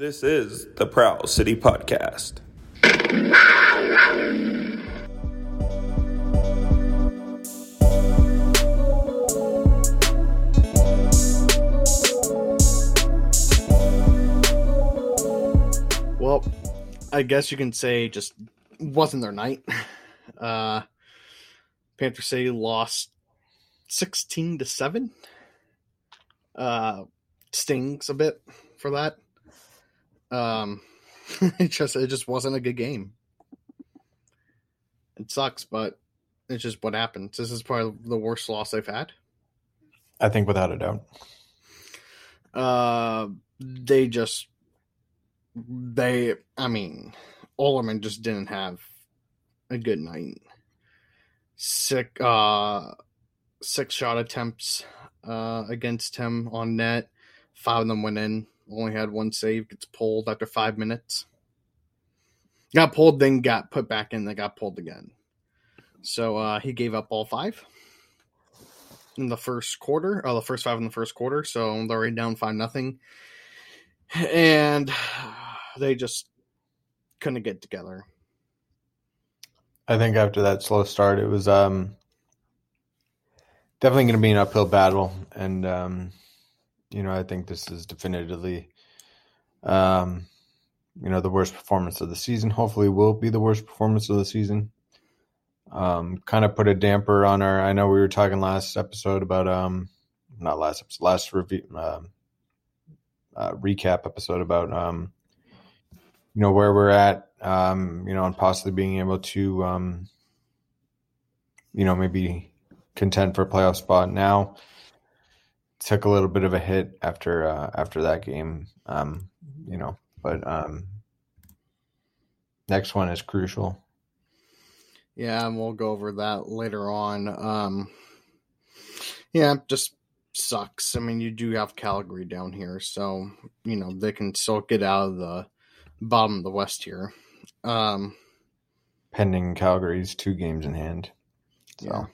This is the Prowl City Podcast. Well, I guess you can say just wasn't their night. Uh, Panther City lost sixteen to seven. Uh, stings a bit for that. Um, it just it just wasn't a good game. It sucks, but it's just what happens. This is probably the worst loss they've had. I think without a doubt. Uh, they just they. I mean, Ollerman just didn't have a good night. Sick, uh, six shot attempts uh, against him on net. Five of them went in. Only had one save. Gets pulled after five minutes. Got pulled, then got put back in. Then got pulled again. So uh, he gave up all five in the first quarter. Oh, the first five in the first quarter. So they're right down five nothing, and they just couldn't get together. I think after that slow start, it was um, definitely going to be an uphill battle, and um, you know, I think this is definitively, um, you know, the worst performance of the season. Hopefully, will be the worst performance of the season. Um, kind of put a damper on our. I know we were talking last episode about um, not last episode, last review, uh, uh, recap episode about um, you know where we're at um, you know, and possibly being able to, um, you know, maybe contend for a playoff spot. Now, took a little bit of a hit after uh, after that game, um, you know, but um, next one is crucial. Yeah, and we'll go over that later on. Um, yeah, just sucks. I mean, you do have Calgary down here, so you know they can still get out of the bottom of the West here. Um, Pending Calgary's two games in hand. So. Yeah.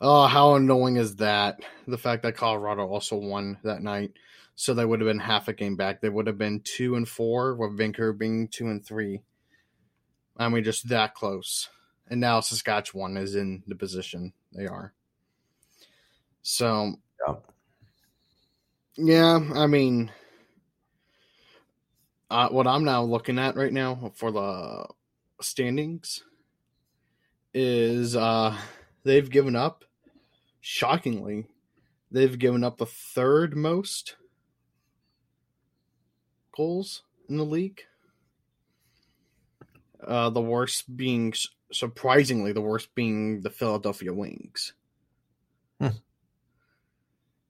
Oh, how annoying is that? The fact that Colorado also won that night, so they would have been half a game back. They would have been two and four, with Vancouver being two and three. I mean, just that close. And now Saskatchewan is in the position they are. So, yeah, yeah I mean, uh, what I'm now looking at right now for the standings is uh, they've given up, shockingly, they've given up the third most goals in the league. Uh, the worst being, surprisingly, the worst being the Philadelphia Wings. Hmm.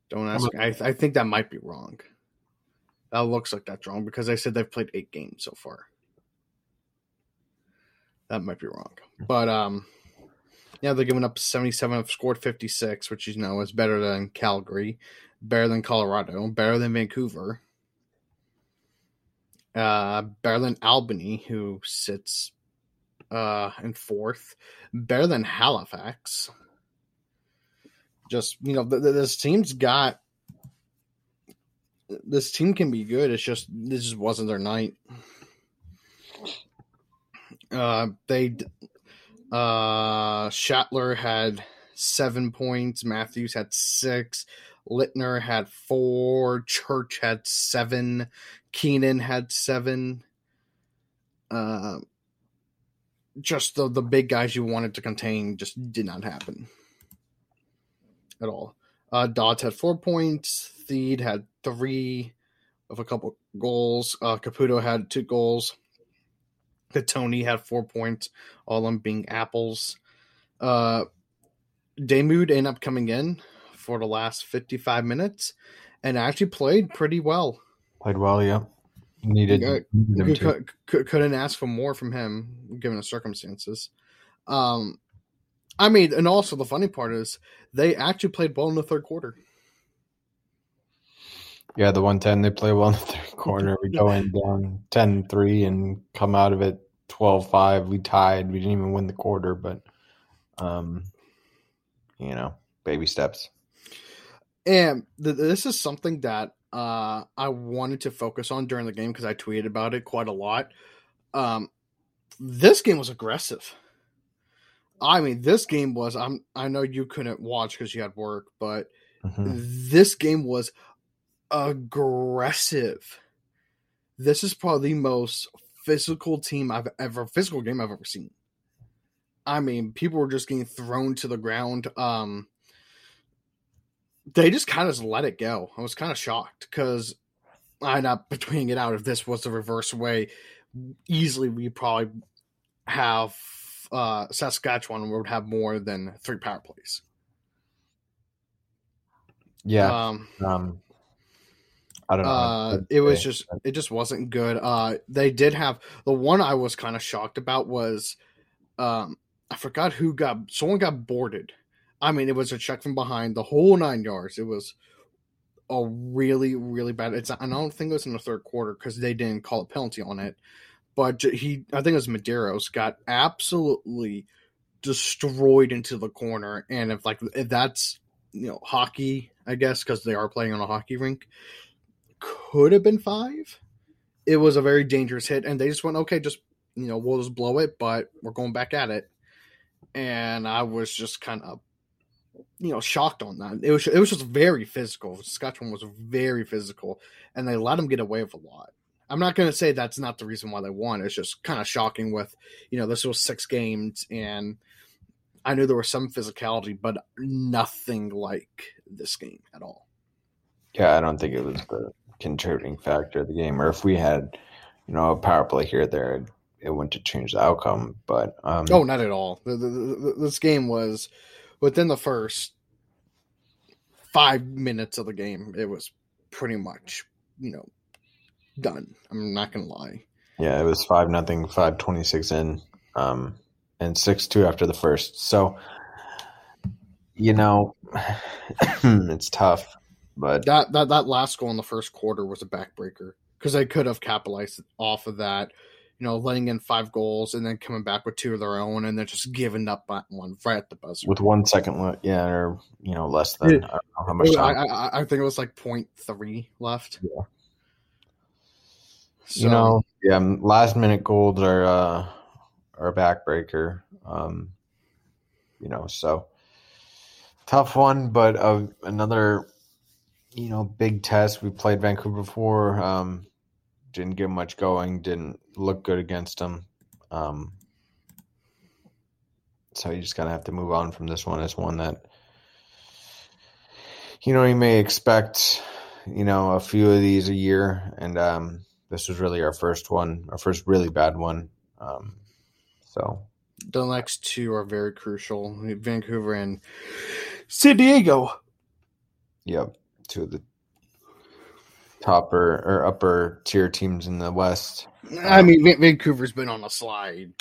Don't ask. I, I think that might be wrong. That looks like that's wrong because I said they've played eight games so far. That might be wrong. But um yeah, they're giving up 77, have scored 56, which you know is better than Calgary, better than Colorado, better than Vancouver, uh, better than Albany, who sits uh, in fourth, better than Halifax. Just, you know, th- th- this team's got this team can be good. It's just this just wasn't their night. Uh, they uh Shattler had seven points. Matthews had six. Littner had four. Church had seven. Keenan had seven. Uh, just the the big guys you wanted to contain just did not happen at all. Uh, Dodds had four points. Theed had three of a couple goals. Uh, Caputo had two goals. Tony had four points, all of them being apples. Uh, Damood ended up coming in for the last 55 minutes and actually played pretty well. Played well, yeah. Needed, Uh, needed could, could, couldn't ask for more from him given the circumstances. Um, I mean, and also the funny part is they actually played well in the third quarter. Yeah, the 110, they play well in the third quarter. We go in down 10 3 and come out of it 12 5. We tied. We didn't even win the quarter, but, um, you know, baby steps. And th- this is something that uh, I wanted to focus on during the game because I tweeted about it quite a lot. Um, this game was aggressive. I mean, this game was. I'm. I know you couldn't watch because you had work, but Mhm. this game was aggressive. This is probably the most physical team I've ever physical game I've ever seen. I mean, people were just getting thrown to the ground. Um, they just kind of just let it go. I was kind of shocked because I'm not between it out. If this was the reverse way, easily we probably have uh, Saskatchewan would have more than three power plays. Yeah. Um, Um, I don't know. uh, it was just it just wasn't good. Uh, they did have the one I was kind of shocked about was, um, I forgot who got someone got boarded. I mean, it was a check from behind the whole nine yards. It was a really really bad. It's and I don't think it was in the third quarter because they didn't call a penalty on it. But he, I think it was Medeiros, got absolutely destroyed into the corner. And if like if that's you know hockey, I guess because they are playing on a hockey rink, could have been five. It was a very dangerous hit, and they just went, okay, just you know, we'll just blow it, but we're going back at it. And I was just kind of, you know, shocked on that. It was it was just very physical. Saskatchewan was very physical, and they let them get away with a lot. I'm not going to say that's not the reason why they won. It's just kind of shocking. With you know, this was six games, and I knew there was some physicality, but nothing like this game at all. Yeah, I don't think it was the contributing factor of the game. Or if we had, you know, a power play here or there, it, it wouldn't have changed the outcome. But um, Oh, not at all. The, the, the, this game was within the first five minutes of the game. It was pretty much, you know, done. I'm not gonna lie. yeah, it was five nothing, five twenty six in, um, and six two after the first. So, you know, it's tough, but That that that last goal in the first quarter was a backbreaker because they could have capitalized off of that. You know, letting in five goals and then coming back with two of their own, and then just giving up one right at the buzzer. with one second left, yeah, or you know, less than Yeah. I don't know how much I, time. I, I think it was like 0.3 left. Yeah. So, you know, yeah, last minute goals are uh, are a backbreaker. Um, you know, so tough one, but uh, another you know big test. We played Vancouver before. Um, didn't get much going. Didn't look good against them. Um, so you just kind of have to move on from this one as one that you know you may expect you know a few of these a year and um this was really our first one our first really bad one um so the next two are very crucial Vancouver and San Diego. yep two of the topper or upper tier teams in the west I mean, Vancouver's been on a slide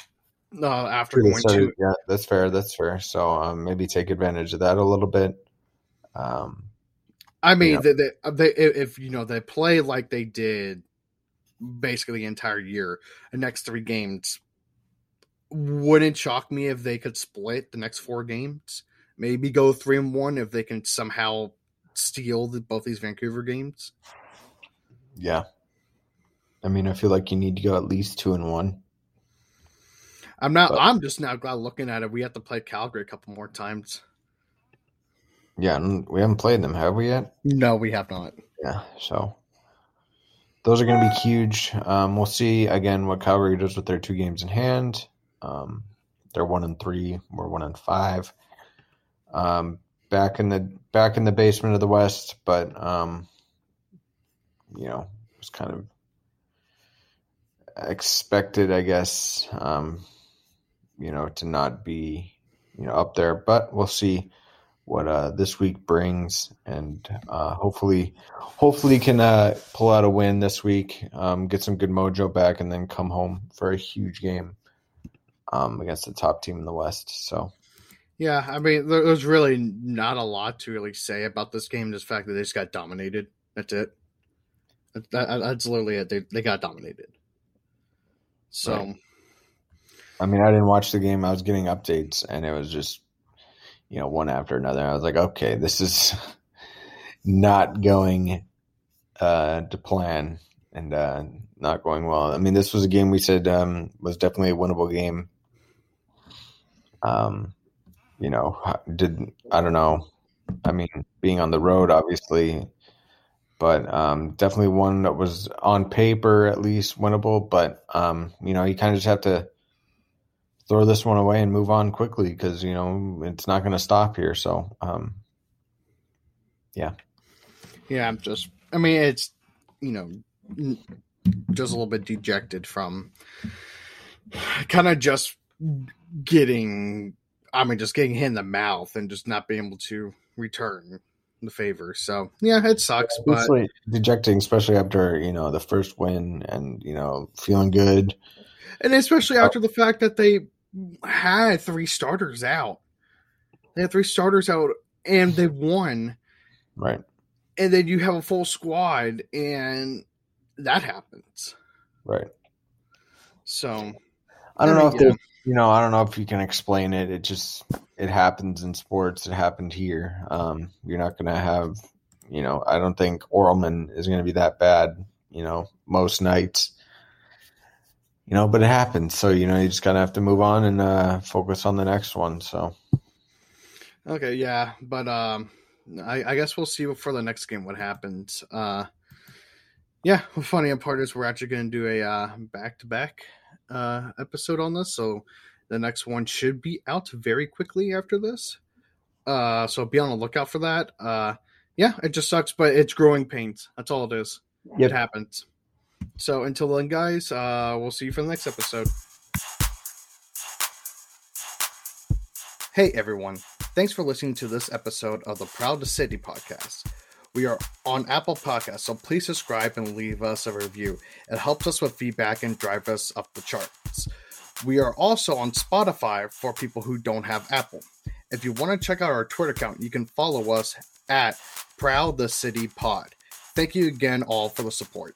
uh, after going So, to. yeah that's fair that's fair so um maybe take advantage of that a little bit um I mean, they, they, they, if you know they play like they did basically the entire year, the next three games wouldn't shock me if they could split the next four games. Maybe go three and one if they can somehow steal the, both these Vancouver games. yeah i mean i feel like you need to go at least two and one I'm not. But- I'm just now glad looking at it. We have to play Calgary a couple more times. yeah we haven't played them have we yet No, we have not. Yeah, so those are going to be huge. Um, we'll see again what Calgary does with their two games in hand. Um, they're one and three. We're one and five. Um, back in the back in the basement of the West, but um, you know, it was kind of expected, I guess. Um, you know, to not be you know up there, but we'll see what uh, this week brings, and uh, hopefully, hopefully can uh, pull out a win this week, um, get some good mojo back, and then come home for a huge game um, against the top team in the West. So Yeah, I mean, there's really not a lot to really say about this game. Just the fact that they just got dominated. That's it. That, that- that's literally it. They they got dominated. So Right. I mean, I didn't watch the game. I was getting updates, and it was just you know one after another. I was like, okay, this is not going uh, to plan and uh, not going well. I mean, this was a game we said um, was definitely a winnable game. Um, you know, did I don't know. I mean, being on the road, obviously, but um, definitely one that was on paper at least winnable. But um, you know, you kind of just have to throw this one away and move on quickly because you know it's not going to stop here. So, um, yeah, yeah. I'm just. I mean, it's you know just a little bit dejected from kind of just getting. I mean, just getting hit in the mouth and just not being able to return the favor. So yeah, it sucks. But dejecting, especially after you know the first win and you know feeling good, and especially oh. after the fact that they had three starters out. They had three starters out and they won. Right. And then you have a full squad and that happens. Right. So I don't know if there's you know, I don't know if you can explain it. It just it happens in sports. It happened here. Um, you're not gonna have you know, I don't think Orelman is gonna be that bad, you know, most nights you know, but it happens. So, you know, you just gotta have to move on and uh, focus on the next one. So, okay, yeah, but um, I, I guess we'll see for the next game what happens. Uh, yeah, funny part is we're actually going to do a uh, back to back episode on this, so the next one should be out very quickly after this. Uh, so be on the lookout for that. Uh, yeah, it just sucks, but it's growing pains. That's all it is. Yep. It happens. So until then, guys, uh, we'll see you for the next episode. Hey, everyone. Thanks for listening to this episode of the Prowl the City podcast. We are on Apple Podcasts, so please subscribe and leave us a review. It helps us with feedback and drive us up the charts. We are also on Spotify for people who don't have Apple. If you want to check out our Twitter account, you can follow us at Prowl the City Pod. Thank you again all for the support.